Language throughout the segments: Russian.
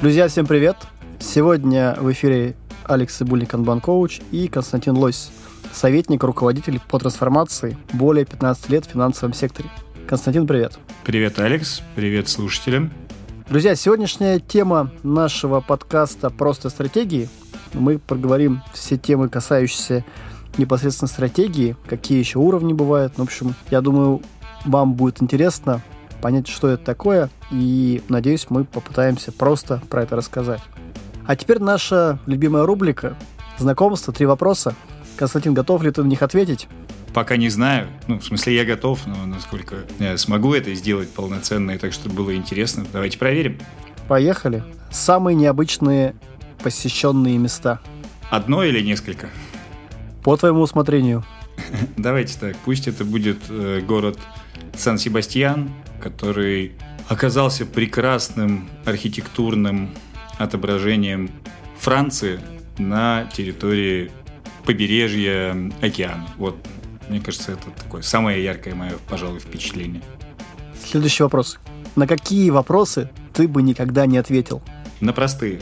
Друзья, всем привет! Сегодня в эфире Алекс Цибульник, Анбан-коуч и Константин Лось, советник, руководитель по трансформации более 15 лет в финансовом секторе. Константин, привет! Привет, Алекс! Привет слушателям! Друзья, сегодняшняя тема нашего подкаста «Просто стратегии». Мы проговорим все темы, касающиеся непосредственно стратегии, какие еще уровни бывают. В общем, я думаю, вам будет интересно понять, что это такое, и, надеюсь, мы попытаемся просто про это рассказать. А теперь наша любимая рубрика «Знакомство. Три вопроса». Константин, готов ли ты на них ответить? Пока не знаю. Ну, в смысле, я готов, но насколько я смогу это сделать полноценно и так, чтобы было интересно. Давайте проверим. Поехали. Самые необычные посещенные места. Одно или несколько? По твоему усмотрению. Давайте так. Пусть это будет э, город Сан-Себастьян, который оказался прекрасным архитектурным отображением Франции на территории побережья океана. Вот, мне кажется, это такое самое яркое мое, пожалуй, впечатление. Следующий вопрос. На какие вопросы ты бы никогда не ответил? На простые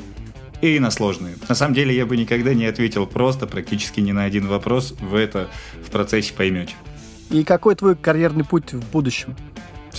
и на сложные. На самом деле я бы никогда не ответил просто, практически ни на один вопрос. Вы это в процессе поймете. И какой твой карьерный путь в будущем?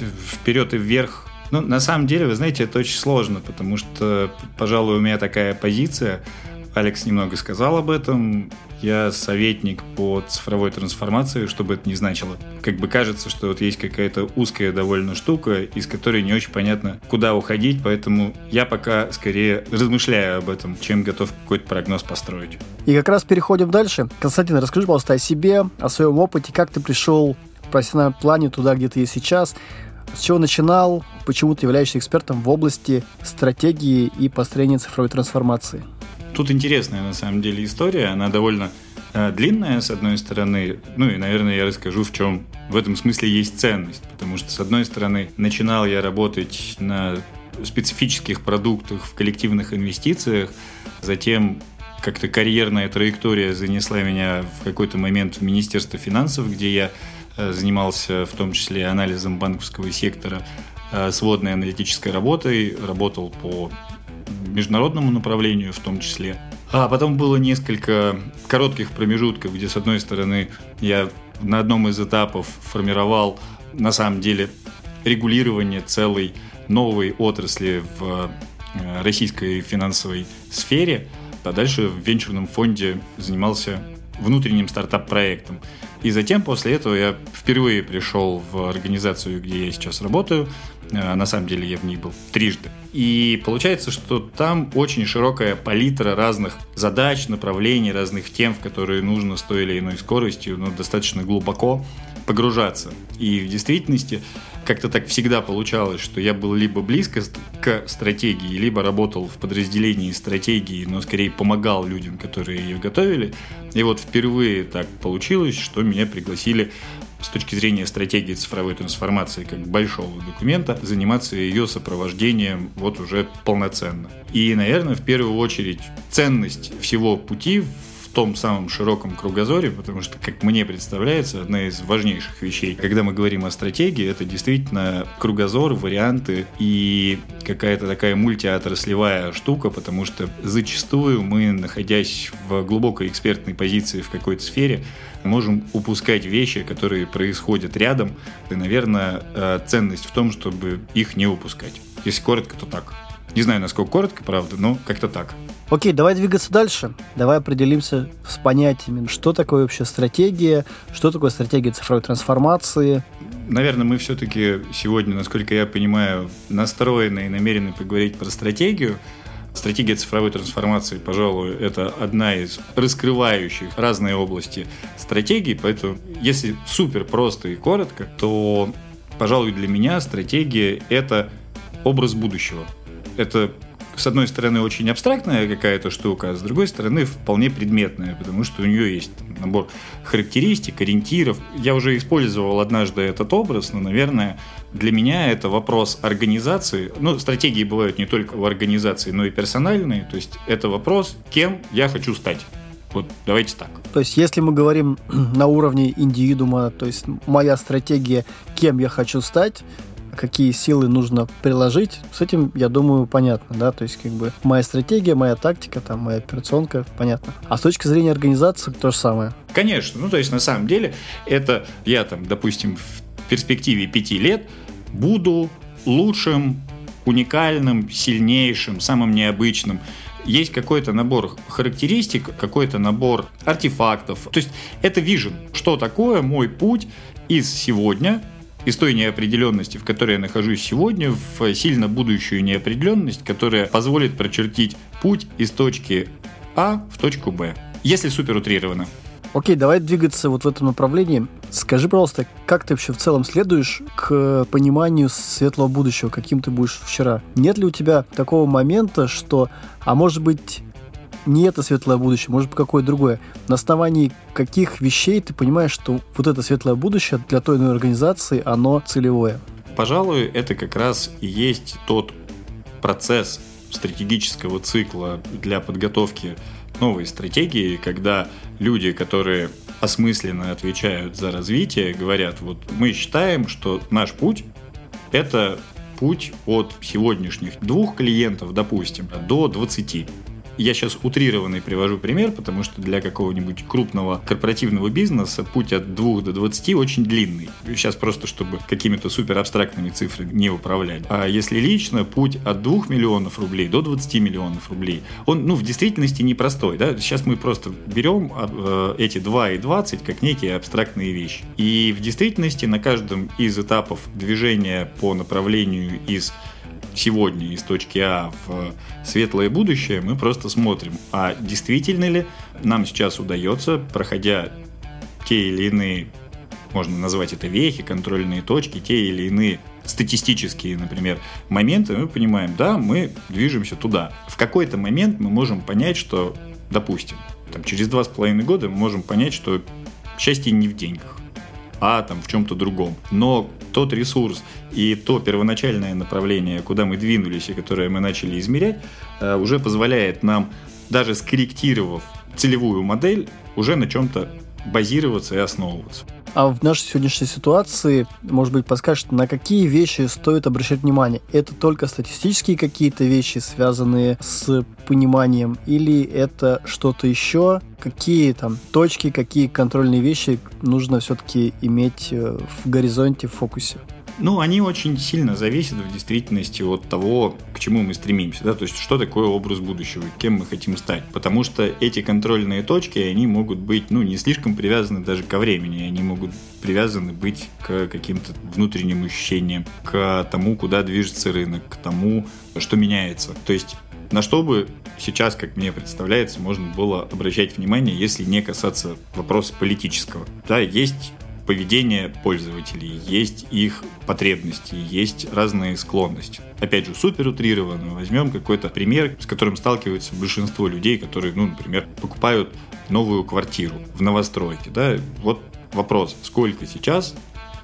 Вперед и вверх. Ну, на самом деле, вы знаете, это очень сложно, потому что, пожалуй, у меня такая позиция – Алекс немного сказал об этом. Я советник по цифровой трансформации, чтобы это не значило. Как бы кажется, что вот есть какая-то узкая довольно штука, из которой не очень понятно, куда уходить, поэтому я пока скорее размышляю об этом, чем готов какой-то прогноз построить. И как раз переходим дальше. Константин, расскажи, пожалуйста, о себе, о своем опыте, как ты пришел в профессиональном плане туда, где ты есть сейчас, с чего начинал, почему ты являешься экспертом в области стратегии и построения цифровой трансформации. Тут интересная на самом деле история, она довольно э, длинная, с одной стороны, ну и, наверное, я расскажу, в чем в этом смысле есть ценность, потому что, с одной стороны, начинал я работать на специфических продуктах в коллективных инвестициях, затем как-то карьерная траектория занесла меня в какой-то момент в Министерство финансов, где я занимался в том числе анализом банковского сектора, э, сводной аналитической работой, работал по международному направлению в том числе. А потом было несколько коротких промежутков, где, с одной стороны, я на одном из этапов формировал, на самом деле, регулирование целой новой отрасли в э, российской финансовой сфере, а дальше в венчурном фонде занимался внутренним стартап-проектом. И затем после этого я впервые пришел в организацию, где я сейчас работаю. Э, на самом деле я в ней был трижды. И получается, что там очень широкая палитра разных задач, направлений, разных тем, в которые нужно с той или иной скоростью, но достаточно глубоко погружаться. И в действительности как-то так всегда получалось, что я был либо близко к стратегии, либо работал в подразделении стратегии, но скорее помогал людям, которые ее готовили. И вот впервые так получилось, что меня пригласили с точки зрения стратегии цифровой трансформации как большого документа, заниматься ее сопровождением вот уже полноценно. И, наверное, в первую очередь ценность всего пути том самом широком кругозоре, потому что, как мне представляется, одна из важнейших вещей, когда мы говорим о стратегии, это действительно кругозор, варианты и какая-то такая мультиотраслевая штука, потому что зачастую мы, находясь в глубокой экспертной позиции в какой-то сфере, можем упускать вещи, которые происходят рядом, и, наверное, э, ценность в том, чтобы их не упускать. Если коротко, то так. Не знаю, насколько коротко, правда, но как-то так. Окей, давай двигаться дальше. Давай определимся с понятиями, что такое вообще стратегия, что такое стратегия цифровой трансформации. Наверное, мы все-таки сегодня, насколько я понимаю, настроены и намерены поговорить про стратегию. Стратегия цифровой трансформации, пожалуй, это одна из раскрывающих разные области стратегий, поэтому если супер просто и коротко, то, пожалуй, для меня стратегия – это образ будущего. Это с одной стороны, очень абстрактная какая-то штука, а с другой стороны, вполне предметная, потому что у нее есть набор характеристик, ориентиров. Я уже использовал однажды этот образ, но, наверное, для меня это вопрос организации. Ну, стратегии бывают не только в организации, но и персональные. То есть это вопрос, кем я хочу стать. Вот давайте так. То есть, если мы говорим на уровне индивидуума, то есть моя стратегия, кем я хочу стать, какие силы нужно приложить, с этим, я думаю, понятно, да, то есть как бы моя стратегия, моя тактика, там, моя операционка, понятно. А с точки зрения организации то же самое. Конечно, ну то есть на самом деле это я там, допустим, в перспективе пяти лет буду лучшим, уникальным, сильнейшим, самым необычным есть какой-то набор характеристик, какой-то набор артефактов. То есть это вижен, что такое мой путь из сегодня, из той неопределенности, в которой я нахожусь сегодня, в сильно будущую неопределенность, которая позволит прочертить путь из точки А в точку Б. Если супер утрированно. Окей, давай двигаться вот в этом направлении. Скажи, пожалуйста, как ты вообще в целом следуешь к пониманию светлого будущего, каким ты будешь вчера? Нет ли у тебя такого момента, что, а может быть, не это светлое будущее, может быть, какое-то другое. На основании каких вещей ты понимаешь, что вот это светлое будущее для той или иной организации, оно целевое? Пожалуй, это как раз и есть тот процесс стратегического цикла для подготовки новой стратегии, когда люди, которые осмысленно отвечают за развитие, говорят, вот мы считаем, что наш путь – это путь от сегодняшних двух клиентов, допустим, до 20. Я сейчас утрированный привожу пример, потому что для какого-нибудь крупного корпоративного бизнеса путь от 2 до 20 очень длинный. Сейчас просто, чтобы какими-то супер абстрактными цифрами не управлять. А если лично, путь от 2 миллионов рублей до 20 миллионов рублей, он, ну, в действительности непростой, да? Сейчас мы просто берем э, эти 2 и 20 как некие абстрактные вещи. И в действительности на каждом из этапов движения по направлению из сегодня из точки А в светлое будущее, мы просто смотрим, а действительно ли нам сейчас удается, проходя те или иные, можно назвать это вехи, контрольные точки, те или иные статистические, например, моменты, мы понимаем, да, мы движемся туда. В какой-то момент мы можем понять, что, допустим, там, через два с половиной года мы можем понять, что счастье не в деньгах а там в чем-то другом. Но тот ресурс и то первоначальное направление, куда мы двинулись и которое мы начали измерять, э, уже позволяет нам, даже скорректировав целевую модель, уже на чем-то базироваться и основываться. А в нашей сегодняшней ситуации, может быть, подскажешь, на какие вещи стоит обращать внимание? Это только статистические какие-то вещи, связанные с пониманием, или это что-то еще? Какие там точки, какие контрольные вещи нужно все-таки иметь э, в горизонте, в фокусе? Ну, они очень сильно зависят в действительности от того, к чему мы стремимся, да, то есть что такое образ будущего, кем мы хотим стать. Потому что эти контрольные точки, они могут быть, ну, не слишком привязаны даже ко времени, они могут привязаны быть к каким-то внутренним ощущениям, к тому, куда движется рынок, к тому, что меняется. То есть на что бы сейчас, как мне представляется, можно было обращать внимание, если не касаться вопроса политического. Да, есть поведение пользователей, есть их потребности, есть разные склонности. Опять же, супер утрированно. Возьмем какой-то пример, с которым сталкивается большинство людей, которые, ну, например, покупают новую квартиру в новостройке. Да? Вот вопрос, сколько сейчас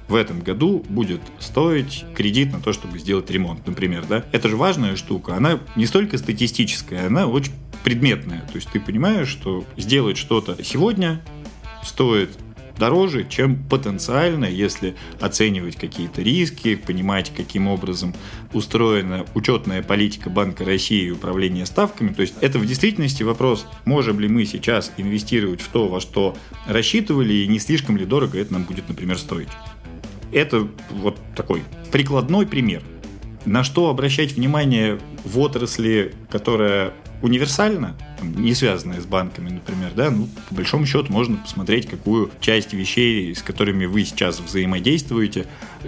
в этом году будет стоить кредит на то, чтобы сделать ремонт, например, да? Это же важная штука. Она не столько статистическая, она очень предметная. То есть ты понимаешь, что сделать что-то сегодня стоит дороже, чем потенциально, если оценивать какие-то риски, понимать, каким образом устроена учетная политика Банка России и управление ставками. То есть это в действительности вопрос, можем ли мы сейчас инвестировать в то, во что рассчитывали, и не слишком ли дорого это нам будет, например, стоить. Это вот такой прикладной пример. На что обращать внимание в отрасли, которая универсально, не связанная с банками, например, да, ну, по большому счету можно посмотреть, какую часть вещей, с которыми вы сейчас взаимодействуете,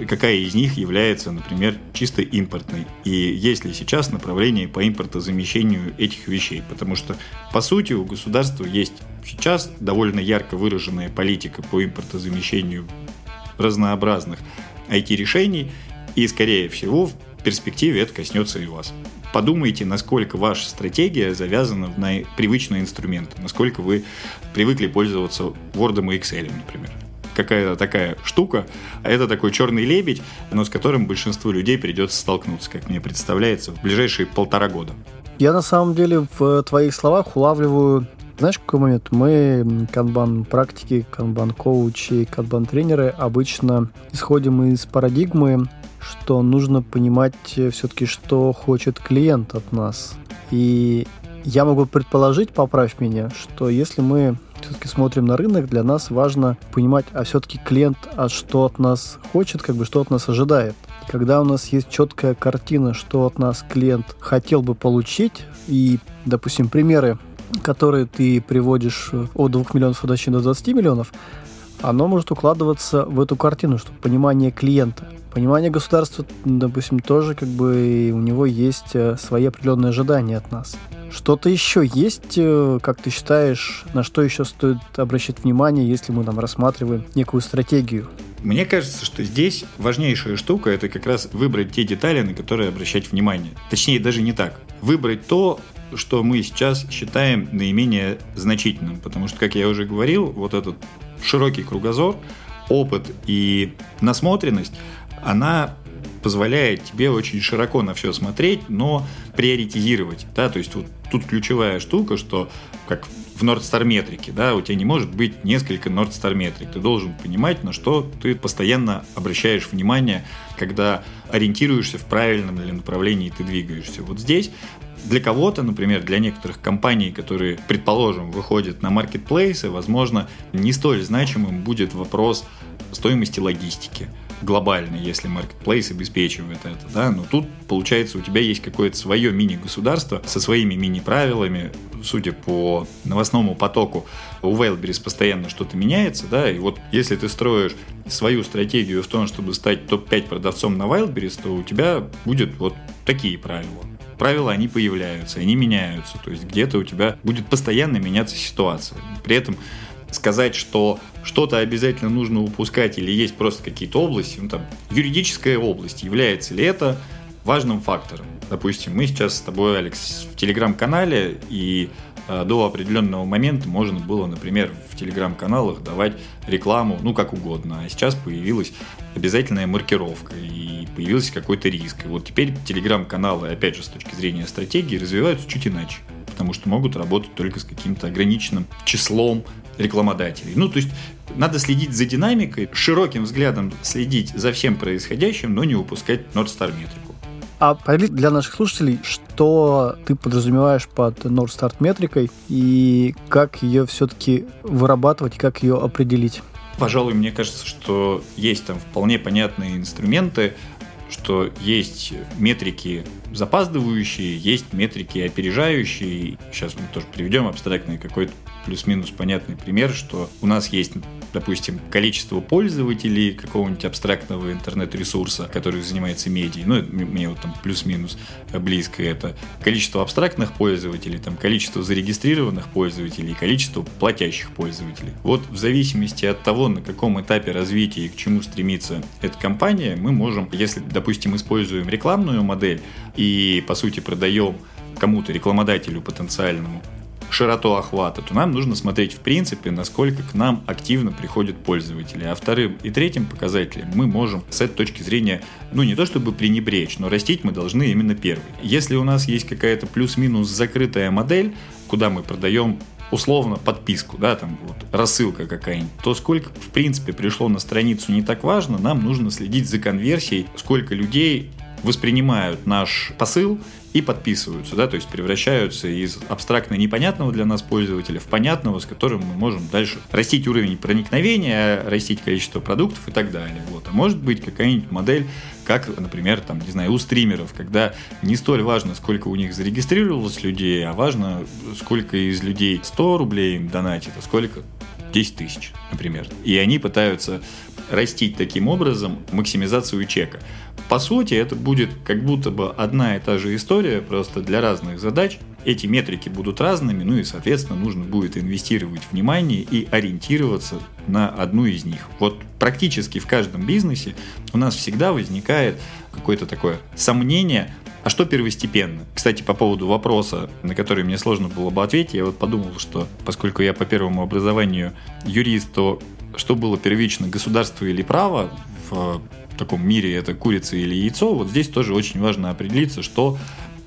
какая из них является, например, чисто импортной. И есть ли сейчас направление по импортозамещению этих вещей. Потому что, по сути, у государства есть сейчас довольно ярко выраженная политика по импортозамещению разнообразных IT-решений, и, скорее всего, в перспективе это коснется и вас подумайте, насколько ваша стратегия завязана на привычные инструменты, насколько вы привыкли пользоваться Word и Excel, например какая-то такая штука. Это такой черный лебедь, но с которым большинству людей придется столкнуться, как мне представляется, в ближайшие полтора года. Я на самом деле в твоих словах улавливаю знаешь, какой момент? Мы, канбан-практики, канбан-коучи, канбан-тренеры, обычно исходим из парадигмы что нужно понимать все-таки, что хочет клиент от нас. И я могу предположить, поправь меня, что если мы все-таки смотрим на рынок, для нас важно понимать, а все-таки клиент а что от нас хочет, как бы что от нас ожидает. Когда у нас есть четкая картина, что от нас клиент хотел бы получить, и, допустим, примеры, которые ты приводишь от 2 миллионов до 20 миллионов, оно может укладываться в эту картину, что понимание клиента. Понимание государства, допустим, тоже как бы у него есть э, свои определенные ожидания от нас. Что-то еще есть, э, как ты считаешь, на что еще стоит обращать внимание, если мы там рассматриваем некую стратегию? Мне кажется, что здесь важнейшая штука – это как раз выбрать те детали, на которые обращать внимание. Точнее, даже не так. Выбрать то, что мы сейчас считаем наименее значительным. Потому что, как я уже говорил, вот этот широкий кругозор, опыт и насмотренность, она позволяет тебе очень широко на все смотреть, но приоритизировать. Да? То есть вот тут ключевая штука, что как в Nordstar метрике, да, у тебя не может быть несколько Nordstar метрик. Ты должен понимать, на что ты постоянно обращаешь внимание, когда ориентируешься в правильном ли направлении ты двигаешься. Вот здесь для кого-то, например, для некоторых компаний, которые, предположим, выходят на маркетплейсы, возможно, не столь значимым будет вопрос стоимости логистики глобально, если marketplace обеспечивает это, да, но тут, получается, у тебя есть какое-то свое мини-государство со своими мини-правилами, судя по новостному потоку, у Wildberries постоянно что-то меняется, да, и вот если ты строишь свою стратегию в том, чтобы стать топ-5 продавцом на Wildberries, то у тебя будет вот такие правила правила, они появляются, они меняются. То есть где-то у тебя будет постоянно меняться ситуация. При этом сказать, что что-то обязательно нужно упускать или есть просто какие-то области, ну там, юридическая область, является ли это важным фактором? Допустим, мы сейчас с тобой, Алекс, в телеграм-канале, и э, до определенного момента можно было, например, в телеграм-каналах давать рекламу, ну, как угодно. А сейчас появилась обязательная маркировка, и появился какой-то риск. И вот теперь телеграм-каналы, опять же, с точки зрения стратегии, развиваются чуть иначе потому что могут работать только с каким-то ограниченным числом рекламодателей. Ну, то есть надо следить за динамикой, широким взглядом следить за всем происходящим, но не упускать North Star метрику. А поделись для наших слушателей, что ты подразумеваешь под North Star метрикой и как ее все-таки вырабатывать, как ее определить? Пожалуй, мне кажется, что есть там вполне понятные инструменты, что есть метрики запаздывающие, есть метрики опережающие. Сейчас мы тоже приведем абстрактный какой-то плюс-минус понятный пример, что у нас есть, допустим, количество пользователей какого-нибудь абстрактного интернет-ресурса, который занимается медией, ну, мне вот там плюс-минус близко это, количество абстрактных пользователей, там, количество зарегистрированных пользователей, количество платящих пользователей. Вот в зависимости от того, на каком этапе развития и к чему стремится эта компания, мы можем, если, допустим, используем рекламную модель и, по сути, продаем кому-то, рекламодателю потенциальному, широту охвата, то нам нужно смотреть в принципе, насколько к нам активно приходят пользователи. А вторым и третьим показателем мы можем с этой точки зрения, ну не то чтобы пренебречь, но растить мы должны именно первый. Если у нас есть какая-то плюс-минус закрытая модель, куда мы продаем условно подписку, да, там вот рассылка какая-нибудь, то сколько в принципе пришло на страницу не так важно, нам нужно следить за конверсией, сколько людей воспринимают наш посыл и подписываются, да, то есть превращаются из абстрактно непонятного для нас пользователя в понятного, с которым мы можем дальше растить уровень проникновения, растить количество продуктов и так далее. Вот. А может быть какая-нибудь модель, как, например, там, не знаю, у стримеров, когда не столь важно, сколько у них зарегистрировалось людей, а важно, сколько из людей 100 рублей им донатит, а сколько 10 тысяч, например. И они пытаются растить таким образом максимизацию чека. По сути, это будет как будто бы одна и та же история, просто для разных задач. Эти метрики будут разными, ну и, соответственно, нужно будет инвестировать внимание и ориентироваться на одну из них. Вот практически в каждом бизнесе у нас всегда возникает какое-то такое сомнение, а что первостепенно? Кстати, по поводу вопроса, на который мне сложно было бы ответить, я вот подумал, что поскольку я по первому образованию юрист, то что было первично, государство или право в таком мире это курица или яйцо, вот здесь тоже очень важно определиться, что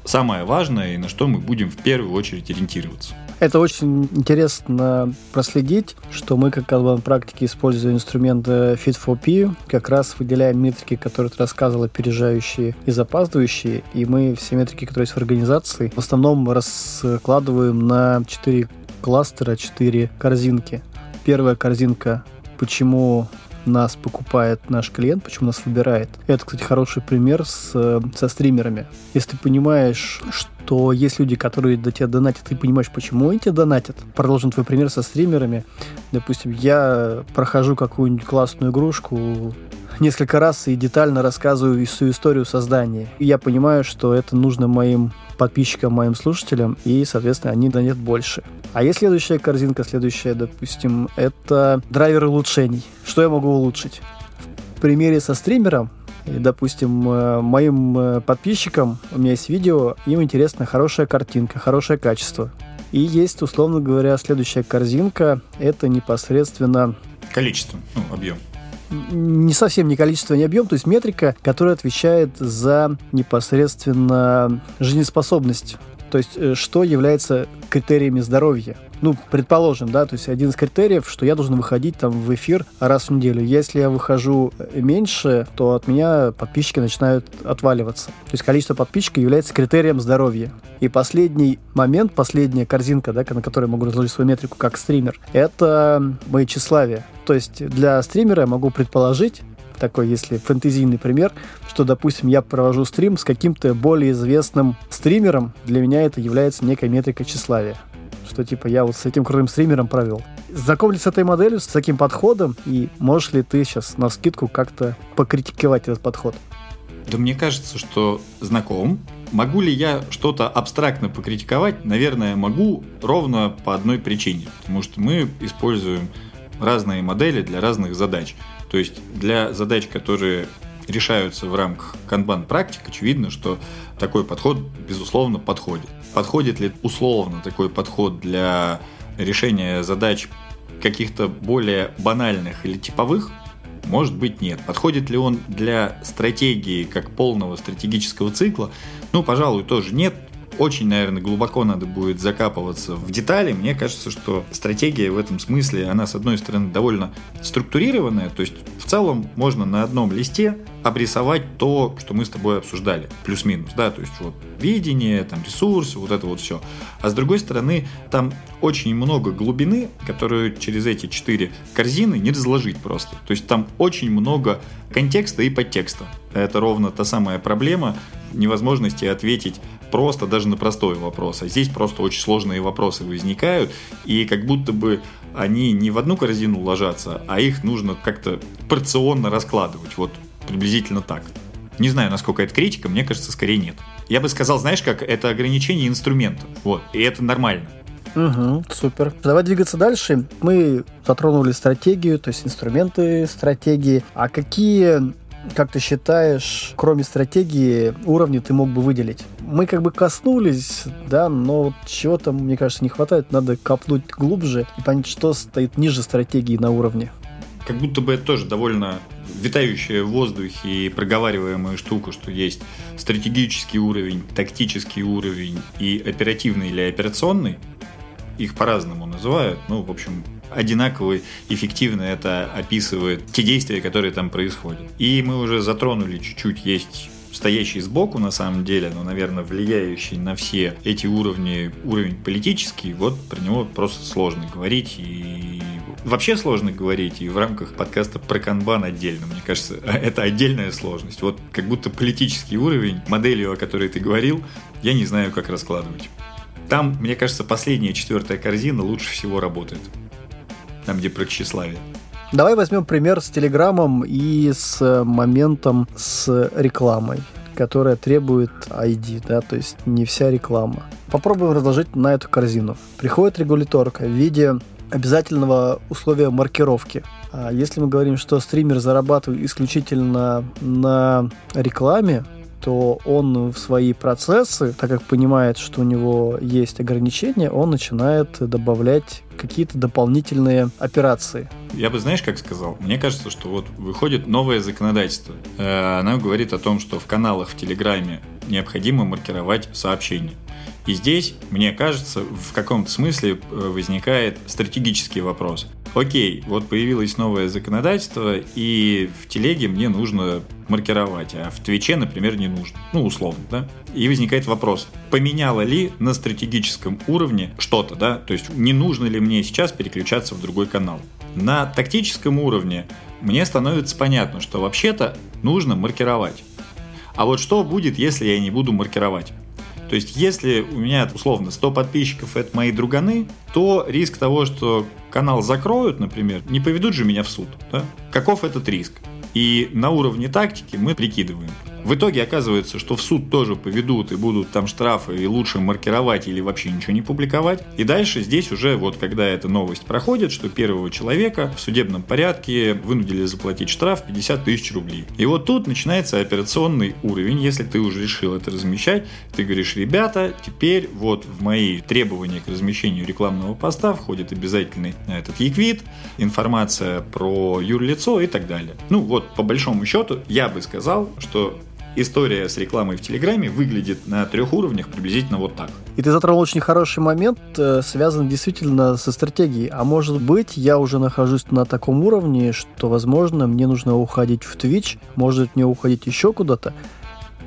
самое важное и на что мы будем в первую очередь ориентироваться. Это очень интересно проследить, что мы, как Kanban практики, используя инструмент Fit for P, как раз выделяем метрики, которые ты рассказывал, опережающие и запаздывающие, и мы все метрики, которые есть в организации, в основном раскладываем на 4 кластера, 4 корзинки. Первая корзинка почему нас покупает наш клиент, почему нас выбирает. Это, кстати, хороший пример с, со стримерами. Если ты понимаешь, что есть люди, которые до тебя донатят, ты понимаешь, почему они тебя донатят. Продолжим твой пример со стримерами. Допустим, я прохожу какую-нибудь классную игрушку, несколько раз и детально рассказываю всю историю создания. И я понимаю, что это нужно моим подписчикам, моим слушателям, и, соответственно, они донят больше. А есть следующая корзинка, следующая, допустим, это драйвер улучшений. Что я могу улучшить? В примере со стримером, допустим, э, моим э, подписчикам, у меня есть видео, им интересна хорошая картинка, хорошее качество. И есть, условно говоря, следующая корзинка, это непосредственно... Количество, ну, объем не совсем не количество, не объем, то есть метрика, которая отвечает за непосредственно жизнеспособность. То есть э, что является критериями здоровья ну, предположим, да, то есть один из критериев, что я должен выходить там в эфир раз в неделю. Если я выхожу меньше, то от меня подписчики начинают отваливаться. То есть количество подписчиков является критерием здоровья. И последний момент, последняя корзинка, да, на которой я могу разложить свою метрику как стример, это мои тщеславие. То есть для стримера я могу предположить, такой, если фэнтезийный пример, что, допустим, я провожу стрим с каким-то более известным стримером, для меня это является некой метрикой тщеславия что типа я вот с этим крутым стримером провел. Знаком ли с этой моделью, с таким подходом, и можешь ли ты сейчас на скидку как-то покритиковать этот подход? Да мне кажется, что знаком. Могу ли я что-то абстрактно покритиковать? Наверное, могу ровно по одной причине. Потому что мы используем разные модели для разных задач. То есть для задач, которые решаются в рамках канбан практик, очевидно, что такой подход, безусловно, подходит. Подходит ли условно такой подход для решения задач каких-то более банальных или типовых? Может быть, нет. Подходит ли он для стратегии как полного стратегического цикла? Ну, пожалуй, тоже нет очень, наверное, глубоко надо будет закапываться в детали. Мне кажется, что стратегия в этом смысле, она, с одной стороны, довольно структурированная, то есть в целом можно на одном листе обрисовать то, что мы с тобой обсуждали, плюс-минус, да, то есть вот видение, там ресурсы, вот это вот все. А с другой стороны, там очень много глубины, которую через эти четыре корзины не разложить просто. То есть там очень много контекста и подтекста. Это ровно та самая проблема невозможности ответить просто даже на простой вопрос. А здесь просто очень сложные вопросы возникают, и как будто бы они не в одну корзину ложатся, а их нужно как-то порционно раскладывать. Вот приблизительно так. Не знаю, насколько это критика, мне кажется, скорее нет. Я бы сказал, знаешь, как это ограничение инструмента. Вот, и это нормально. Угу, супер. Давай двигаться дальше. Мы затронули стратегию, то есть инструменты стратегии. А какие как ты считаешь, кроме стратегии, уровни ты мог бы выделить? Мы как бы коснулись, да, но вот чего-то, мне кажется, не хватает. Надо копнуть глубже и понять, что стоит ниже стратегии на уровне. Как будто бы это тоже довольно витающая в воздухе и проговариваемая штука, что есть стратегический уровень, тактический уровень и оперативный или операционный. Их по-разному называют. Ну, в общем, одинаково эффективно это описывает те действия, которые там происходят. И мы уже затронули чуть-чуть, есть стоящий сбоку на самом деле, но, наверное, влияющий на все эти уровни, уровень политический, вот про него просто сложно говорить и вообще сложно говорить, и в рамках подкаста про канбан отдельно, мне кажется, это отдельная сложность. Вот как будто политический уровень, моделью, о которой ты говорил, я не знаю, как раскладывать. Там, мне кажется, последняя четвертая корзина лучше всего работает там, где про тщеславие. Давай возьмем пример с Телеграмом и с э, моментом с рекламой которая требует ID, да, то есть не вся реклама. Попробуем разложить на эту корзину. Приходит регуляторка в виде обязательного условия маркировки. А если мы говорим, что стример зарабатывает исключительно на рекламе, то он в свои процессы, так как понимает, что у него есть ограничения, он начинает добавлять какие-то дополнительные операции. Я бы, знаешь, как сказал? Мне кажется, что вот выходит новое законодательство. Э, оно говорит о том, что в каналах в Телеграме необходимо маркировать сообщения. И здесь, мне кажется, в каком-то смысле э, возникает стратегический вопрос. Окей, вот появилось новое законодательство, и в телеге мне нужно маркировать, а в Твиче, например, не нужно. Ну, условно, да? И возникает вопрос, поменяло ли на стратегическом уровне что-то, да? То есть, не нужно ли мне сейчас переключаться в другой канал? На тактическом уровне мне становится понятно, что вообще-то нужно маркировать. А вот что будет, если я не буду маркировать? То есть, если у меня, условно, 100 подписчиков – это мои друганы, то риск того, что канал закроют, например, не поведут же меня в суд. Да? Каков этот риск? И на уровне тактики мы прикидываем. В итоге оказывается, что в суд тоже поведут и будут там штрафы, и лучше маркировать или вообще ничего не публиковать. И дальше здесь уже, вот когда эта новость проходит, что первого человека в судебном порядке вынудили заплатить штраф 50 тысяч рублей. И вот тут начинается операционный уровень. Если ты уже решил это размещать, ты говоришь, ребята, теперь вот в мои требования к размещению рекламного поста входит обязательный этот яквит, информация про юрлицо и так далее. Ну вот, по большому счету, я бы сказал, что история с рекламой в Телеграме выглядит на трех уровнях приблизительно вот так. И ты затронул очень хороший момент, э, связан действительно со стратегией. А может быть, я уже нахожусь на таком уровне, что, возможно, мне нужно уходить в Twitch, может мне уходить еще куда-то,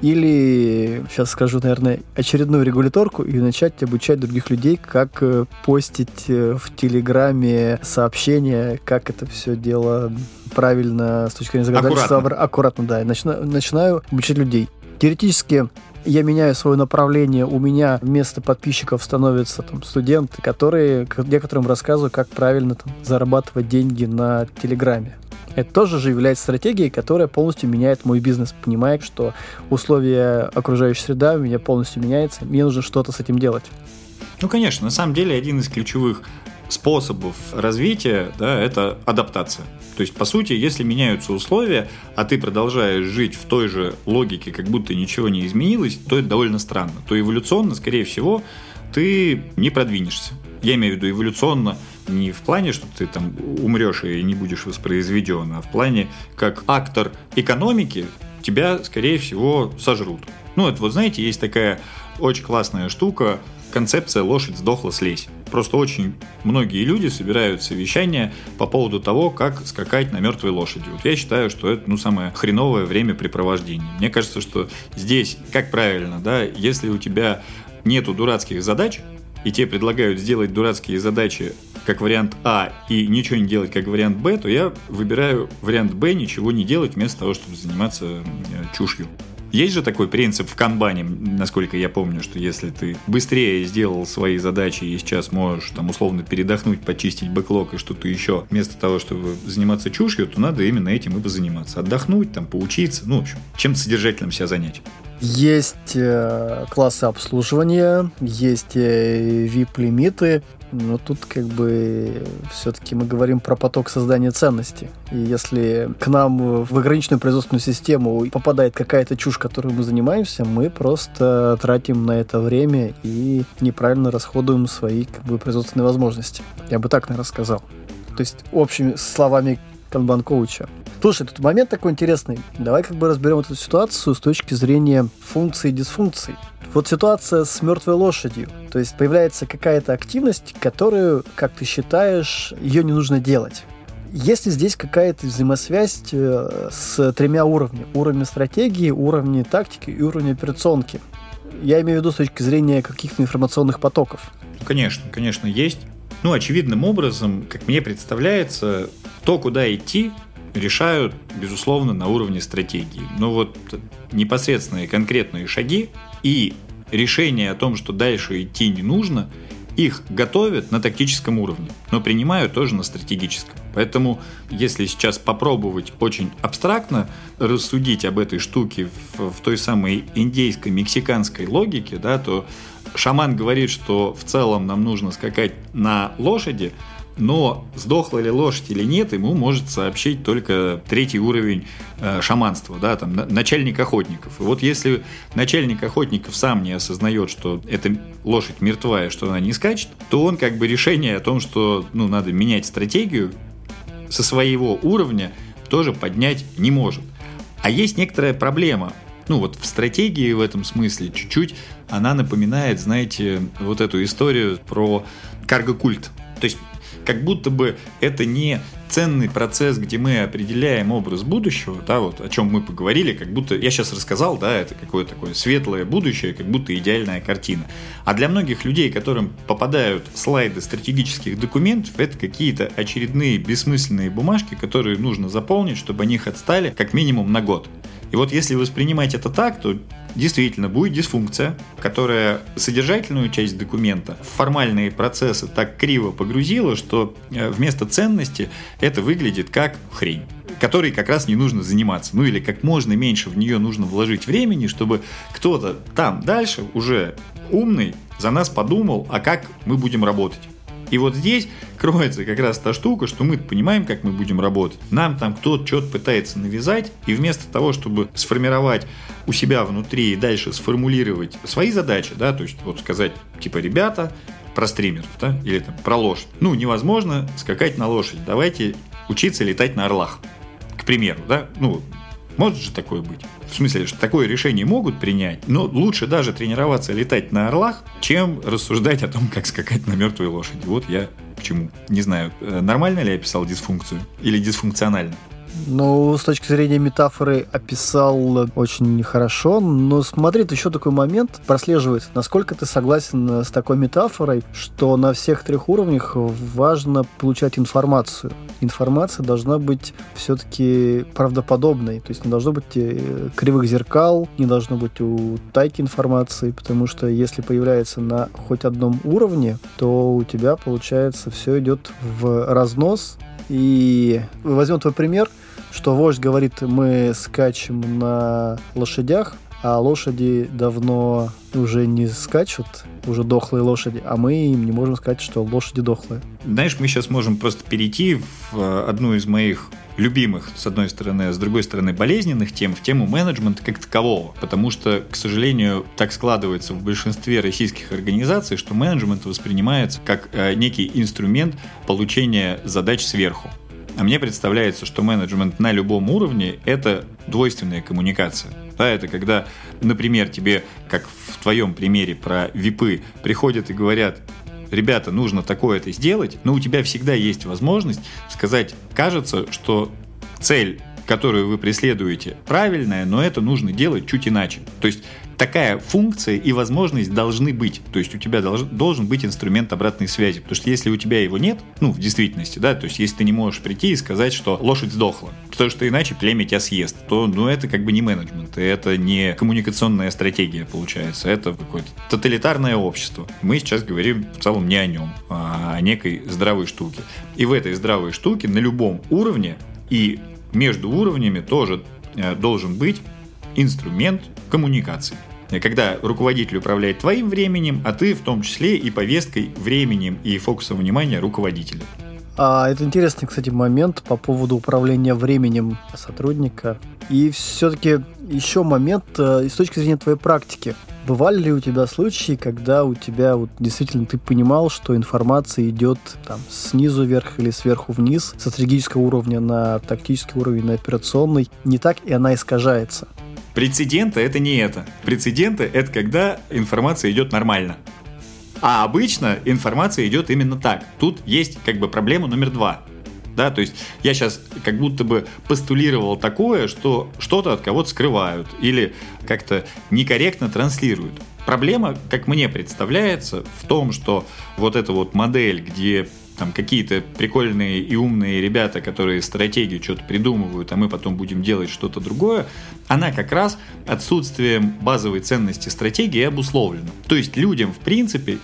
или, сейчас скажу, наверное, очередную регуляторку и начать обучать других людей, как э, постить э, в Телеграме сообщения, как это все дело правильно с точки зрения законодательства. Аккуратно. Аккуратно, да. И начинаю, начинаю обучать людей. Теоретически я меняю свое направление, у меня вместо подписчиков становятся там студенты, которые, я которым рассказываю, как правильно там, зарабатывать деньги на Телеграме. Это тоже же является стратегией, которая полностью меняет мой бизнес, понимая, что условия окружающей среды у меня полностью меняется, мне нужно что-то с этим делать. Ну, конечно, на самом деле один из ключевых способов развития, да, это адаптация. То есть, по сути, если меняются условия, а ты продолжаешь жить в той же логике, как будто ничего не изменилось, то это довольно странно. То эволюционно, скорее всего, ты не продвинешься. Я имею в виду эволюционно не в плане, что ты там умрешь и не будешь воспроизведен, а в плане, как актор экономики, тебя, скорее всего, сожрут. Ну, это вот, знаете, есть такая очень классная штука, концепция «лошадь сдохла, слезь». Просто очень многие люди собирают совещания по поводу того, как скакать на мертвой лошади. Вот я считаю, что это ну, самое хреновое времяпрепровождение. Мне кажется, что здесь, как правильно, да, если у тебя нету дурацких задач, и тебе предлагают сделать дурацкие задачи как вариант А и ничего не делать как вариант Б, то я выбираю вариант Б, ничего не делать, вместо того, чтобы заниматься э, чушью. Есть же такой принцип в канбане, насколько я помню, что если ты быстрее сделал свои задачи и сейчас можешь там условно передохнуть, почистить бэклог и что-то еще, вместо того, чтобы заниматься чушью, то надо именно этим и позаниматься. Отдохнуть, там, поучиться, ну, в общем, чем-то содержательным себя занять. Есть э, классы обслуживания, есть э, VIP-лимиты, но тут как бы все-таки мы говорим про поток создания ценности. И если к нам в ограниченную производственную систему попадает какая-то чушь, которой мы занимаемся, мы просто тратим на это время и неправильно расходуем свои как бы, производственные возможности. Я бы так, наверное, сказал. То есть общими словами канбан-коуча. Слушай, тут момент такой интересный. Давай как бы разберем эту ситуацию с точки зрения функций и дисфункций. Вот ситуация с мертвой лошадью. То есть появляется какая-то активность, которую, как ты считаешь, ее не нужно делать. Есть ли здесь какая-то взаимосвязь э, с тремя уровнями? Уровень стратегии, уровень тактики и уровень операционки. Я имею в виду с точки зрения каких-то информационных потоков. Конечно, конечно, есть. Ну, очевидным образом, как мне представляется, то, куда идти, решают, безусловно, на уровне стратегии. Но вот непосредственные конкретные шаги и решение о том, что дальше идти не нужно, их готовят на тактическом уровне, но принимают тоже на стратегическом. Поэтому, если сейчас попробовать очень абстрактно рассудить об этой штуке в, в той самой индейской, мексиканской логике, да, то шаман говорит, что в целом нам нужно скакать на лошади, но сдохла ли лошадь или нет, ему может сообщить только третий уровень э, шаманства, да, там, начальник охотников. И вот если начальник охотников сам не осознает, что эта лошадь мертвая, что она не скачет, то он как бы решение о том, что ну, надо менять стратегию со своего уровня тоже поднять не может. А есть некоторая проблема ну вот в стратегии в этом смысле чуть-чуть она напоминает, знаете, вот эту историю про карго-культ. То есть как будто бы это не ценный процесс, где мы определяем образ будущего, да, вот о чем мы поговорили, как будто я сейчас рассказал, да, это какое-то такое светлое будущее, как будто идеальная картина. А для многих людей, которым попадают слайды стратегических документов, это какие-то очередные бессмысленные бумажки, которые нужно заполнить, чтобы они их отстали как минимум на год. И вот если воспринимать это так, то действительно будет дисфункция, которая содержательную часть документа в формальные процессы так криво погрузила, что э, вместо ценности это выглядит как хрень которой как раз не нужно заниматься. Ну или как можно меньше в нее нужно вложить времени, чтобы кто-то там дальше уже умный за нас подумал, а как мы будем работать. И вот здесь кроется как раз та штука, что мы понимаем, как мы будем работать. Нам там кто-то что-то пытается навязать, и вместо того, чтобы сформировать у себя внутри и дальше сформулировать свои задачи, да, то есть вот сказать, типа, ребята, про стримеров, да, или там про лошадь. Ну, невозможно скакать на лошадь. Давайте учиться летать на орлах. К примеру, да, ну, может же такое быть? В смысле, что такое решение могут принять, но лучше даже тренироваться летать на орлах, чем рассуждать о том, как скакать на мертвой лошади. Вот я к чему. Не знаю, э, нормально ли я писал дисфункцию или дисфункционально. Ну, с точки зрения метафоры описал очень хорошо, но смотри, еще такой момент прослеживается. Насколько ты согласен с такой метафорой, что на всех трех уровнях важно получать информацию. Информация должна быть все-таки правдоподобной, то есть не должно быть э, кривых зеркал, не должно быть у тайки информации, потому что если появляется на хоть одном уровне, то у тебя, получается, все идет в разнос, и возьмем твой пример – что вождь говорит, мы скачем на лошадях, а лошади давно уже не скачут, уже дохлые лошади, а мы им не можем сказать, что лошади дохлые. Знаешь, мы сейчас можем просто перейти в э, одну из моих любимых, с одной стороны, а с другой стороны, болезненных тем, в тему менеджмента как такового. Потому что, к сожалению, так складывается в большинстве российских организаций, что менеджмент воспринимается как э, некий инструмент получения задач сверху. А мне представляется, что менеджмент на любом уровне – это двойственная коммуникация. Да, это когда, например, тебе, как в твоем примере про ВИПы, приходят и говорят, ребята, нужно такое-то сделать, но у тебя всегда есть возможность сказать, кажется, что цель которую вы преследуете, правильная, но это нужно делать чуть иначе. То есть такая функция и возможность должны быть. То есть у тебя должен, должен быть инструмент обратной связи. Потому что если у тебя его нет, ну, в действительности, да, то есть если ты не можешь прийти и сказать, что лошадь сдохла, потому что иначе племя тебя съест, то, ну, это как бы не менеджмент, это не коммуникационная стратегия, получается, это какое-то тоталитарное общество. Мы сейчас говорим в целом не о нем, а о некой здравой штуке. И в этой здравой штуке на любом уровне и между уровнями тоже э, должен быть инструмент коммуникации. Когда руководитель управляет твоим временем, а ты в том числе и повесткой, временем и фокусом внимания руководителя. А, это интересный, кстати, момент по поводу управления временем сотрудника. И все-таки еще момент э, с точки зрения твоей практики. Бывали ли у тебя случаи, когда у тебя вот действительно ты понимал, что информация идет там снизу вверх или сверху вниз, со стратегического уровня на тактический уровень, на операционный, не так, и она искажается? Прецеденты это не это. Прецеденты это когда информация идет нормально. А обычно информация идет именно так. Тут есть как бы проблема номер два. Да, то есть я сейчас как будто бы постулировал такое, что что-то от кого-то скрывают или как-то некорректно транслируют. Проблема, как мне представляется, в том, что вот эта вот модель, где там какие-то прикольные и умные ребята, которые стратегию что-то придумывают, а мы потом будем делать что-то другое, она как раз отсутствием базовой ценности стратегии обусловлена. То есть людям, в принципе,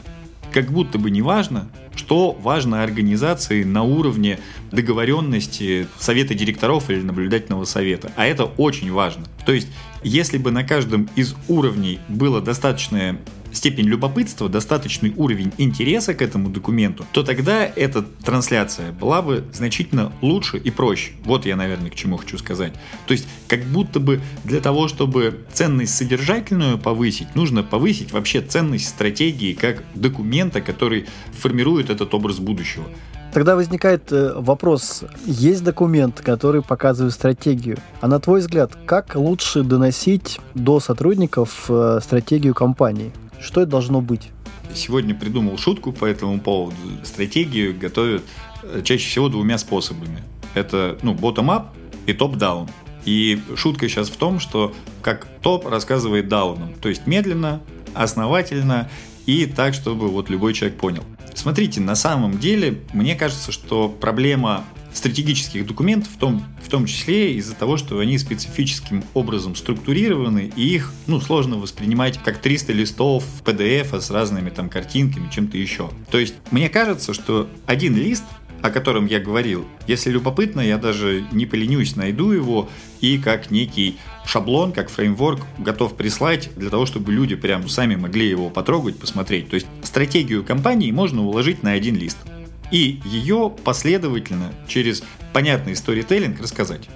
как будто бы не важно, что важно организации на уровне договоренности совета директоров или наблюдательного совета. А это очень важно. То есть, если бы на каждом из уровней было достаточное степень любопытства, достаточный уровень интереса к этому документу, то тогда эта трансляция была бы значительно лучше и проще. Вот я, наверное, к чему хочу сказать. То есть, как будто бы для того, чтобы ценность содержательную повысить, нужно повысить вообще ценность стратегии как документа, который формирует этот образ будущего. Тогда возникает э, вопрос, есть документ, который показывает стратегию, а на твой взгляд, как лучше доносить до сотрудников э, стратегию компании? Что это должно быть? Сегодня придумал шутку по этому поводу. Стратегию готовят э, чаще всего двумя способами. Это ну, bottom-up и топ-даун. И шутка сейчас в том, что как топ рассказывает дауном, то есть медленно, основательно и так, чтобы вот любой человек понял. Смотрите, на самом деле, мне кажется, что проблема стратегических документов в том, в том числе из-за того, что они специфическим образом структурированы, и их ну, сложно воспринимать как 300 листов PDF с разными там картинками, чем-то еще. То есть мне кажется, что один лист о котором я говорил. Если любопытно, я даже не поленюсь, найду его и как некий шаблон, как фреймворк готов прислать для того, чтобы люди прям сами могли его потрогать, посмотреть. То есть стратегию компании можно уложить на один лист. И ее последовательно через понятный сторителлинг рассказать.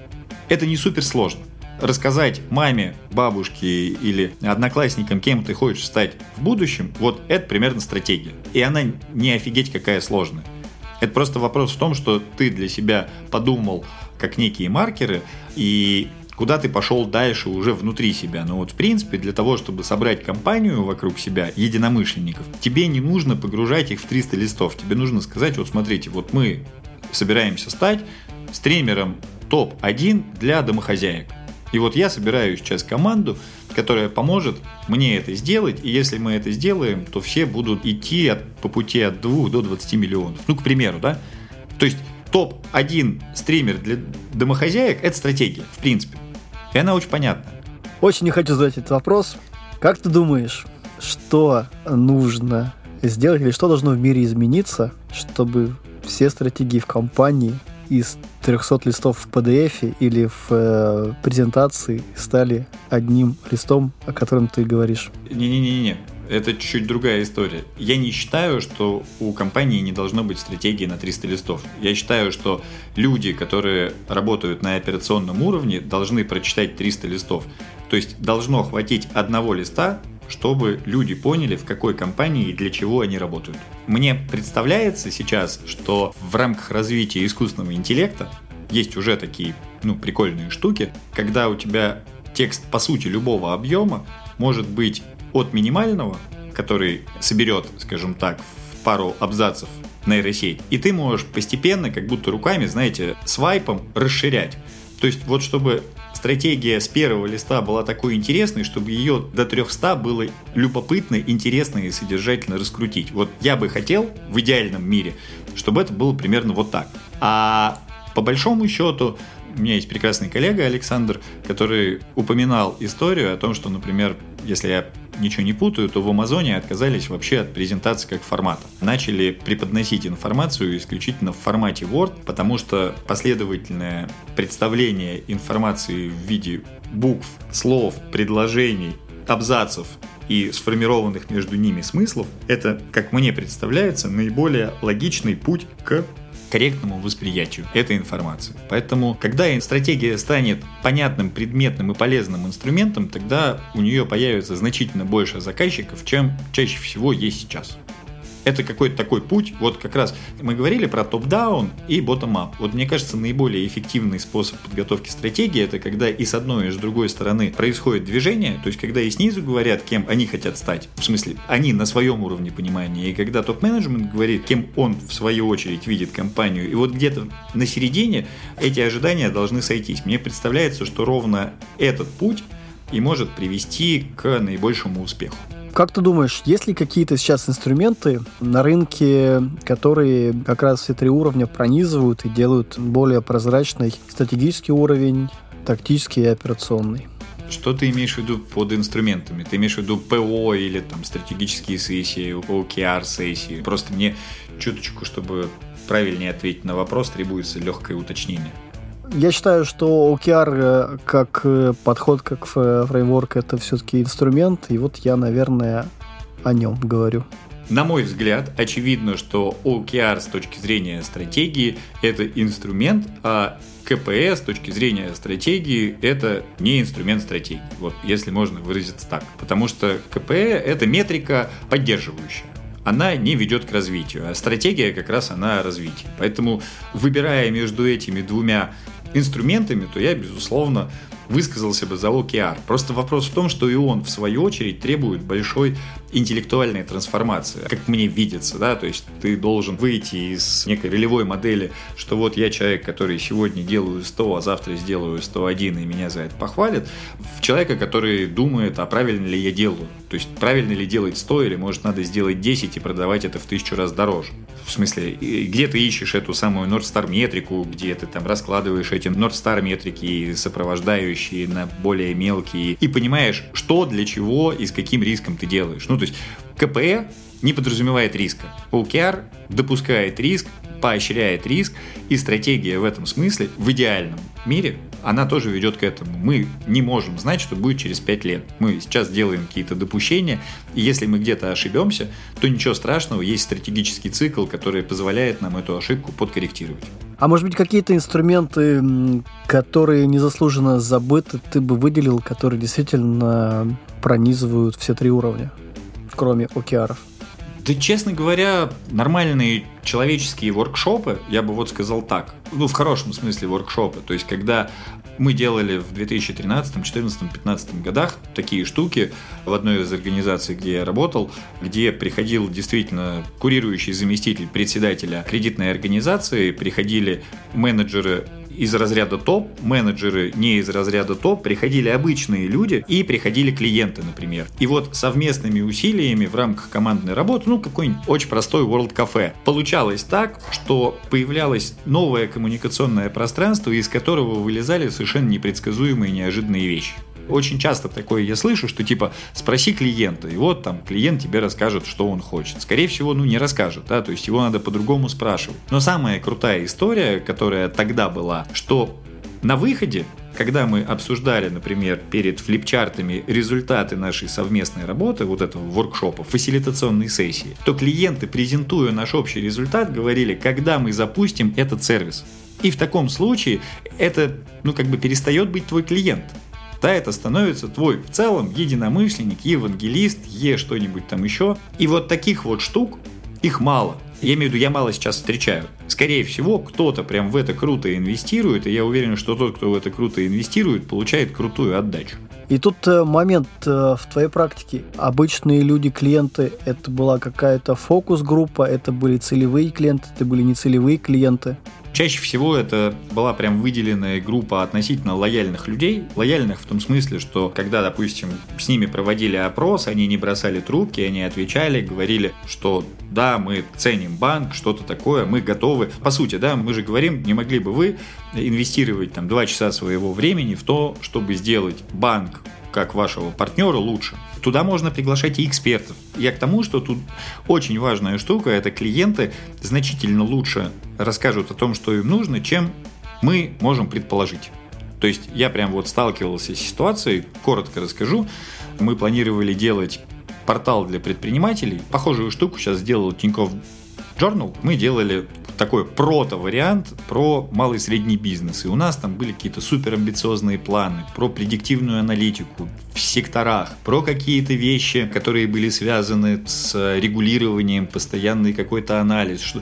Это не супер сложно. Рассказать маме, бабушке или одноклассникам, кем ты хочешь стать в будущем, вот это примерно стратегия. И она не офигеть какая сложная. Это просто вопрос в том, что ты для себя подумал как некие маркеры, и куда ты пошел дальше уже внутри себя. Но вот в принципе для того, чтобы собрать компанию вокруг себя, единомышленников, тебе не нужно погружать их в 300 листов. Тебе нужно сказать, вот смотрите, вот мы собираемся стать стримером топ-1 для домохозяек. И вот я собираю сейчас команду, которая поможет мне это сделать, и если мы это сделаем, то все будут идти от, по пути от 2 до 20 миллионов. Ну, к примеру, да? То есть топ-1 стример для домохозяек – это стратегия, в принципе. И она очень понятна. Очень не хочу задать этот вопрос. Как ты думаешь, что нужно сделать или что должно в мире измениться, чтобы все стратегии в компании из 300 листов в PDF или в э, презентации стали одним листом, о котором ты говоришь? Не-не-не-не. Это чуть-чуть другая история. Я не считаю, что у компании не должно быть стратегии на 300 листов. Я считаю, что люди, которые работают на операционном уровне, должны прочитать 300 листов. То есть должно хватить одного листа, чтобы люди поняли, в какой компании и для чего они работают. Мне представляется сейчас, что в рамках развития искусственного интеллекта есть уже такие ну, прикольные штуки, когда у тебя текст по сути любого объема может быть от минимального, который соберет, скажем так, в пару абзацев нейросеть, и ты можешь постепенно, как будто руками, знаете, свайпом расширять. То есть вот чтобы стратегия с первого листа была такой интересной, чтобы ее до 300 было любопытно, интересно и содержательно раскрутить. Вот я бы хотел в идеальном мире, чтобы это было примерно вот так. А по большому счету, у меня есть прекрасный коллега Александр, который упоминал историю о том, что, например, если я ничего не путаю, то в Амазоне отказались вообще от презентации как формата. Начали преподносить информацию исключительно в формате Word, потому что последовательное представление информации в виде букв, слов, предложений, абзацев и сформированных между ними смыслов, это, как мне представляется, наиболее логичный путь к корректному восприятию этой информации. Поэтому, когда стратегия станет понятным, предметным и полезным инструментом, тогда у нее появится значительно больше заказчиков, чем чаще всего есть сейчас это какой-то такой путь. Вот как раз мы говорили про топ-даун и ботtom-ап. Вот мне кажется, наиболее эффективный способ подготовки стратегии это когда и с одной, и с другой стороны происходит движение, то есть когда и снизу говорят, кем они хотят стать, в смысле, они на своем уровне понимания, и когда топ-менеджмент говорит, кем он в свою очередь видит компанию, и вот где-то на середине эти ожидания должны сойтись. Мне представляется, что ровно этот путь и может привести к наибольшему успеху. Как ты думаешь, есть ли какие-то сейчас инструменты на рынке, которые как раз все три уровня пронизывают и делают более прозрачный стратегический уровень, тактический и операционный? Что ты имеешь в виду под инструментами? Ты имеешь в виду ПО или там стратегические сессии, OKR сессии? Просто мне чуточку, чтобы правильнее ответить на вопрос, требуется легкое уточнение. Я считаю, что OKR э, как э, подход, как фреймворк, это все-таки инструмент, и вот я, наверное, о нем говорю. На мой взгляд, очевидно, что OKR с точки зрения стратегии – это инструмент, а КПС с точки зрения стратегии – это не инструмент стратегии, вот если можно выразиться так. Потому что КП – это метрика поддерживающая. она не ведет к развитию, а стратегия как раз она развитие. Поэтому, выбирая между этими двумя инструментами, то я, безусловно, высказался бы за OKR. Просто вопрос в том, что и он, в свою очередь, требует большой интеллектуальной трансформации, как мне видится, да, то есть ты должен выйти из некой ролевой модели, что вот я человек, который сегодня делаю 100, а завтра сделаю 101, и меня за это похвалят, в человека, который думает, а правильно ли я делаю, то есть правильно ли делать 100, или может надо сделать 10 и продавать это в тысячу раз дороже. В смысле, где ты ищешь эту самую North Star метрику, где ты там раскладываешь эти North Star метрики, сопровождающие на более мелкие, и понимаешь, что, для чего и с каким риском ты делаешь. Ну, то есть КПЭ не подразумевает риска. OKR допускает риск, поощряет риск, и стратегия в этом смысле, в идеальном мире, она тоже ведет к этому. Мы не можем знать, что будет через 5 лет. Мы сейчас делаем какие-то допущения, и если мы где-то ошибемся, то ничего страшного, есть стратегический цикл, который позволяет нам эту ошибку подкорректировать. А может быть, какие-то инструменты, которые незаслуженно забыты, ты бы выделил, которые действительно пронизывают все три уровня, кроме океаров? Да, честно говоря, нормальные человеческие воркшопы, я бы вот сказал так, ну, в хорошем смысле воркшопы, то есть, когда мы делали в 2013, 2014, 2015 годах такие штуки в одной из организаций, где я работал, где приходил действительно курирующий заместитель председателя кредитной организации, приходили менеджеры из разряда топ, менеджеры не из разряда топ, приходили обычные люди и приходили клиенты, например. И вот совместными усилиями в рамках командной работы, ну, какой-нибудь очень простой World Cafe, получалось так, что появлялось новое коммуникационное пространство, из которого вылезали совершенно непредсказуемые неожиданные вещи. Очень часто такое я слышу, что типа спроси клиента, и вот там клиент тебе расскажет, что он хочет. Скорее всего, ну не расскажет, да, то есть его надо по-другому спрашивать. Но самая крутая история, которая тогда была, что на выходе когда мы обсуждали, например, перед флипчартами результаты нашей совместной работы, вот этого воркшопа, фасилитационной сессии, то клиенты, презентуя наш общий результат, говорили, когда мы запустим этот сервис. И в таком случае это, ну, как бы перестает быть твой клиент да, это становится твой в целом единомышленник, евангелист, е что-нибудь там еще. И вот таких вот штук, их мало. Я имею в виду, я мало сейчас встречаю. Скорее всего, кто-то прям в это круто инвестирует, и я уверен, что тот, кто в это круто инвестирует, получает крутую отдачу. И тут э, момент э, в твоей практике. Обычные люди, клиенты, это была какая-то фокус-группа, это были целевые клиенты, это были нецелевые клиенты. Чаще всего это была прям выделенная группа относительно лояльных людей. Лояльных в том смысле, что когда, допустим, с ними проводили опрос, они не бросали трубки, они отвечали, говорили, что да, мы ценим банк, что-то такое, мы готовы. По сути, да, мы же говорим, не могли бы вы инвестировать там два часа своего времени в то, чтобы сделать банк как вашего партнера лучше. Туда можно приглашать и экспертов. Я к тому, что тут очень важная штука, это клиенты значительно лучше расскажут о том, что им нужно, чем мы можем предположить. То есть я прям вот сталкивался с ситуацией, коротко расскажу. Мы планировали делать портал для предпринимателей. Похожую штуку сейчас сделал Тинькофф Journal. Мы делали такой прото-вариант про малый и средний бизнес. И у нас там были какие-то супер амбициозные планы про предиктивную аналитику в секторах, про какие-то вещи, которые были связаны с регулированием, постоянный какой-то анализ.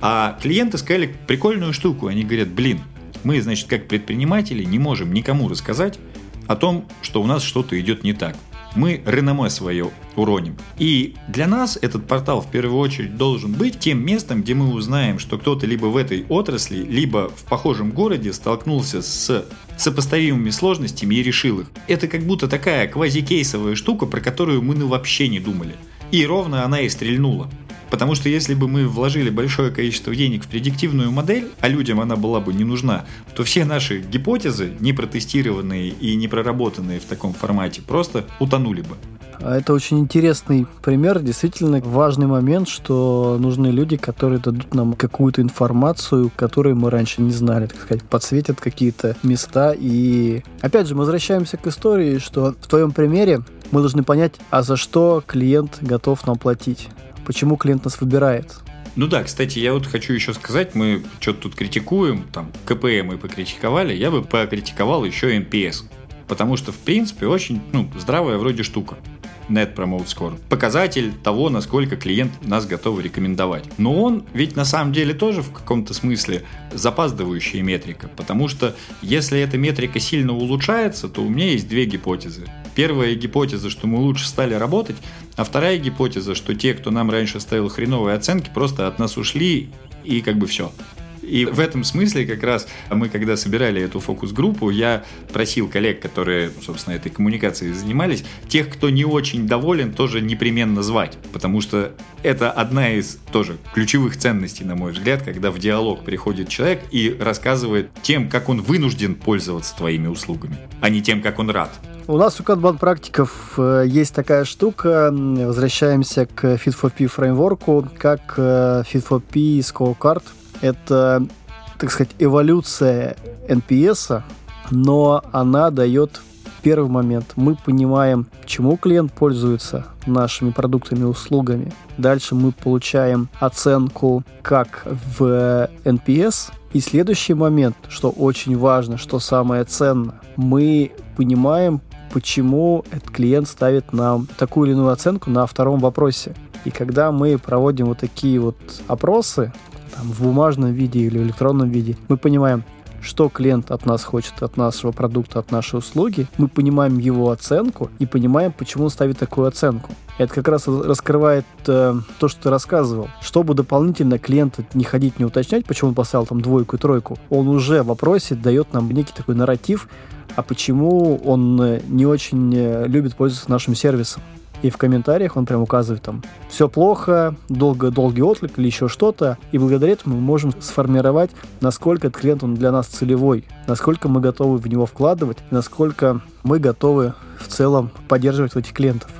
А клиенты сказали прикольную штуку. Они говорят, блин, мы, значит, как предприниматели не можем никому рассказать о том, что у нас что-то идет не так мы реноме свое уроним. И для нас этот портал в первую очередь должен быть тем местом, где мы узнаем, что кто-то либо в этой отрасли, либо в похожем городе столкнулся с сопоставимыми сложностями и решил их. Это как будто такая квазикейсовая штука, про которую мы ну вообще не думали. И ровно она и стрельнула. Потому что если бы мы вложили большое количество денег в предиктивную модель, а людям она была бы не нужна, то все наши гипотезы, не протестированные и не проработанные в таком формате, просто утонули бы. А это очень интересный пример, действительно важный момент, что нужны люди, которые дадут нам какую-то информацию, которую мы раньше не знали, так сказать, подсветят какие-то места. И опять же, мы возвращаемся к истории, что в твоем примере мы должны понять, а за что клиент готов нам платить почему клиент нас выбирает. Ну да, кстати, я вот хочу еще сказать, мы что-то тут критикуем, там, KPI мы покритиковали, я бы покритиковал еще NPS. Потому что, в принципе, очень ну, здравая вроде штука. Net Promoter Score. Показатель того, насколько клиент нас готов рекомендовать. Но он ведь на самом деле тоже в каком-то смысле запаздывающая метрика, потому что если эта метрика сильно улучшается, то у меня есть две гипотезы. Первая гипотеза, что мы лучше стали работать, а вторая гипотеза, что те, кто нам раньше ставил хреновые оценки, просто от нас ушли и как бы все. И в этом смысле как раз мы, когда собирали эту фокус-группу, я просил коллег, которые, собственно, этой коммуникацией занимались, тех, кто не очень доволен, тоже непременно звать. Потому что это одна из тоже ключевых ценностей, на мой взгляд, когда в диалог приходит человек и рассказывает тем, как он вынужден пользоваться твоими услугами, а не тем, как он рад. У нас у Kanban практиков э, есть такая штука, возвращаемся к Fit4P фреймворку, как э, Fit4P Scorecard – это, так сказать, эволюция NPS, но она дает первый момент. Мы понимаем, чему клиент пользуется нашими продуктами и услугами. Дальше мы получаем оценку как в NPS. И следующий момент, что очень важно, что самое ценное, мы понимаем, почему этот клиент ставит нам такую или иную оценку на втором вопросе. И когда мы проводим вот такие вот опросы, там, в бумажном виде или в электронном виде. Мы понимаем, что клиент от нас хочет, от нашего продукта, от нашей услуги. Мы понимаем его оценку и понимаем, почему он ставит такую оценку. Это как раз раскрывает э, то, что ты рассказывал. Чтобы дополнительно клиента не ходить, не уточнять, почему он поставил там двойку и тройку, он уже в вопросе дает нам некий такой нарратив, а почему он э, не очень э, любит пользоваться нашим сервисом и в комментариях он прям указывает там все плохо, долго, долгий отклик или еще что-то, и благодаря этому мы можем сформировать, насколько этот клиент он для нас целевой, насколько мы готовы в него вкладывать, и насколько мы готовы в целом поддерживать этих клиентов.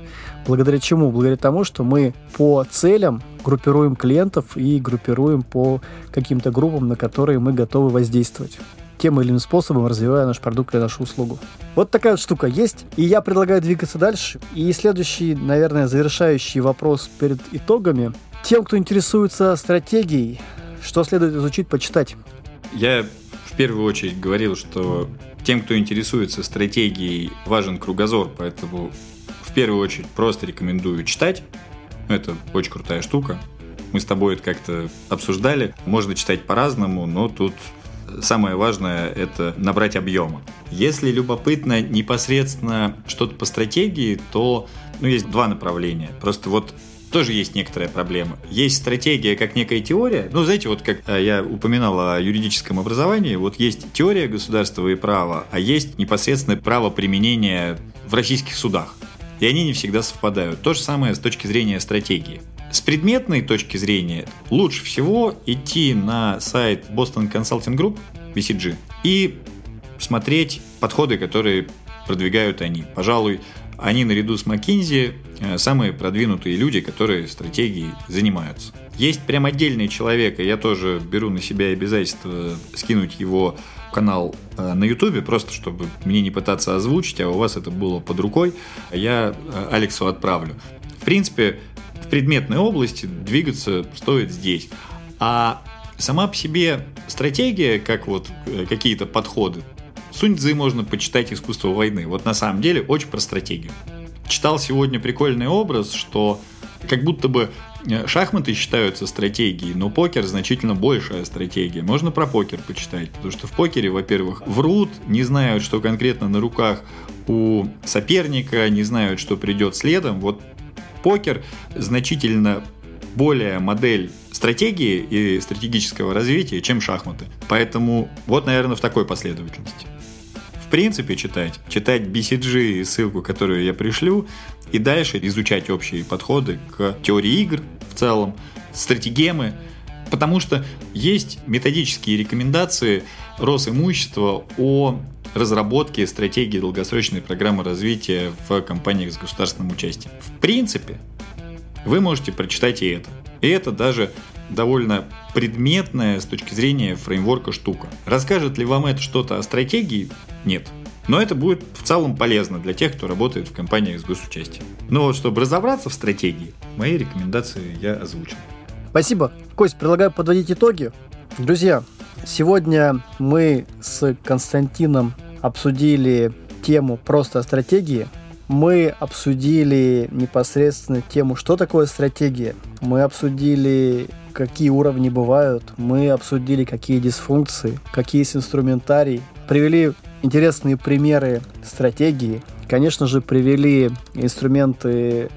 Благодаря чему? Благодаря тому, что мы по целям группируем клиентов и группируем по каким-то группам, на которые мы готовы воздействовать тем или иным способом развивая наш продукт или нашу услугу. Вот такая вот штука есть, и я предлагаю двигаться дальше. И следующий, наверное, завершающий вопрос перед итогами. Тем, кто интересуется стратегией, что следует изучить, почитать? Я в первую очередь говорил, что тем, кто интересуется стратегией, важен кругозор, поэтому в первую очередь просто рекомендую читать. Это очень крутая штука. Мы с тобой это как-то обсуждали. Можно читать по-разному, но тут самое важное – это набрать объема. Если любопытно непосредственно что-то по стратегии, то ну, есть два направления. Просто вот тоже есть некоторая проблема. Есть стратегия как некая теория. Ну, знаете, вот как э, я упоминал о юридическом образовании, вот есть теория государства и права, а есть непосредственное право применения в российских судах. И они не всегда совпадают. То же самое с точки зрения стратегии. С предметной точки зрения лучше всего идти на сайт Boston Consulting Group, BCG, и смотреть подходы, которые продвигают они. Пожалуй, они наряду с McKinsey э, самые продвинутые люди, которые стратегией занимаются. Есть прям отдельный человек, и я тоже беру на себя обязательство скинуть его канал э, на Ютубе, просто чтобы мне не пытаться озвучить, а у вас это было под рукой, я э, Алексу отправлю. В принципе, в предметной области двигаться стоит здесь. А сама по себе стратегия, как вот э, какие-то подходы, Сунь Цзы можно почитать «Искусство войны». Вот на самом деле очень про стратегию. Читал сегодня прикольный образ, что как будто бы э, шахматы считаются стратегией, но покер значительно большая стратегия. Можно про покер почитать, потому что в покере, во-первых, врут, не знают, что конкретно на руках у соперника, не знают, что придет следом. Вот покер значительно более модель стратегии и стратегического развития, чем шахматы. Поэтому вот, наверное, в такой последовательности. В принципе, читать. Читать BCG, ссылку, которую я пришлю, и дальше изучать общие подходы к теории игр в целом, стратегемы, потому что есть методические рекомендации Росимущества о разработки стратегии долгосрочной программы развития в компаниях с государственным участием. В принципе, вы можете прочитать и это. И это даже довольно предметная с точки зрения фреймворка штука. Расскажет ли вам это что-то о стратегии? Нет. Но это будет в целом полезно для тех, кто работает в компаниях с госучастием. Но вот чтобы разобраться в стратегии, мои рекомендации я озвучил. Спасибо. Кость, предлагаю подводить итоги. Друзья, сегодня мы с Константином обсудили тему просто стратегии. Мы обсудили непосредственно тему, что такое стратегия. Мы обсудили, какие уровни бывают. Мы обсудили, какие дисфункции, какие есть инструментарий. Привели интересные примеры стратегии. Конечно же, привели инструменты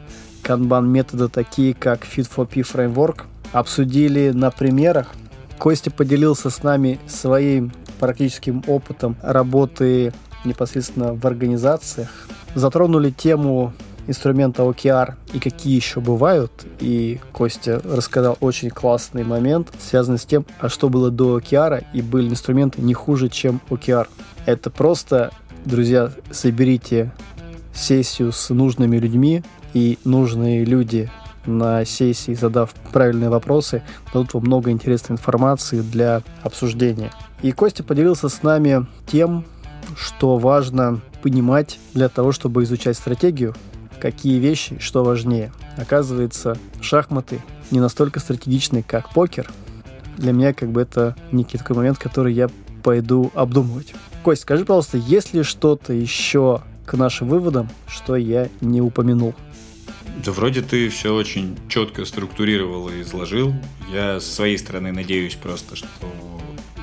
Kanban метода, такие как Fit for P Framework. Обсудили на примерах. Костя поделился с нами своим практическим опытом работы непосредственно в организациях. Затронули тему инструмента OKR и какие еще бывают. И Костя рассказал очень классный момент, связанный с тем, а что было до OKR, и были инструменты не хуже, чем OKR. Это просто, друзья, соберите сессию с нужными людьми, и нужные люди на сессии, задав правильные вопросы, дадут вам много интересной информации для обсуждения. И Костя поделился с нами тем, что важно понимать для того, чтобы изучать стратегию, какие вещи, что важнее. Оказывается, шахматы не настолько стратегичны, как покер. Для меня как бы это некий такой момент, который я пойду обдумывать. Кость, скажи, пожалуйста, есть ли что-то еще к нашим выводам, что я не упомянул? Да вроде ты все очень четко структурировал и изложил. Я с своей стороны надеюсь просто, что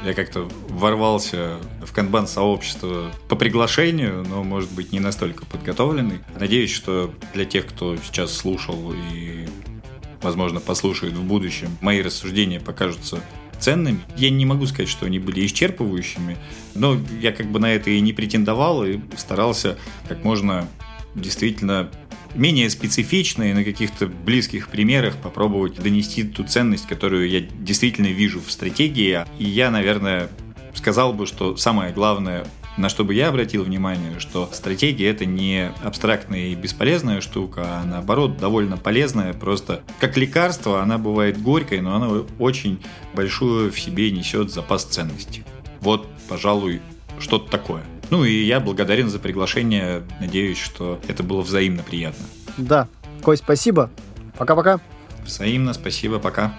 я как-то ворвался в канбан-сообщество по приглашению, но, может быть, не настолько подготовленный. Надеюсь, что для тех, кто сейчас слушал и, возможно, послушает в будущем, мои рассуждения покажутся ценными. Я не могу сказать, что они были исчерпывающими, но я как бы на это и не претендовал, и старался как можно действительно менее специфично на каких-то близких примерах попробовать донести ту ценность, которую я действительно вижу в стратегии. И я, наверное, сказал бы, что самое главное на что бы я обратил внимание, что стратегия это не абстрактная и бесполезная штука, а наоборот довольно полезная, просто как лекарство она бывает горькой, но она очень большую в себе несет запас ценности. Вот, пожалуй, что-то такое. Ну и я благодарен за приглашение. Надеюсь, что это было взаимно приятно. Да. Кость, спасибо. Пока-пока. Взаимно, спасибо, пока.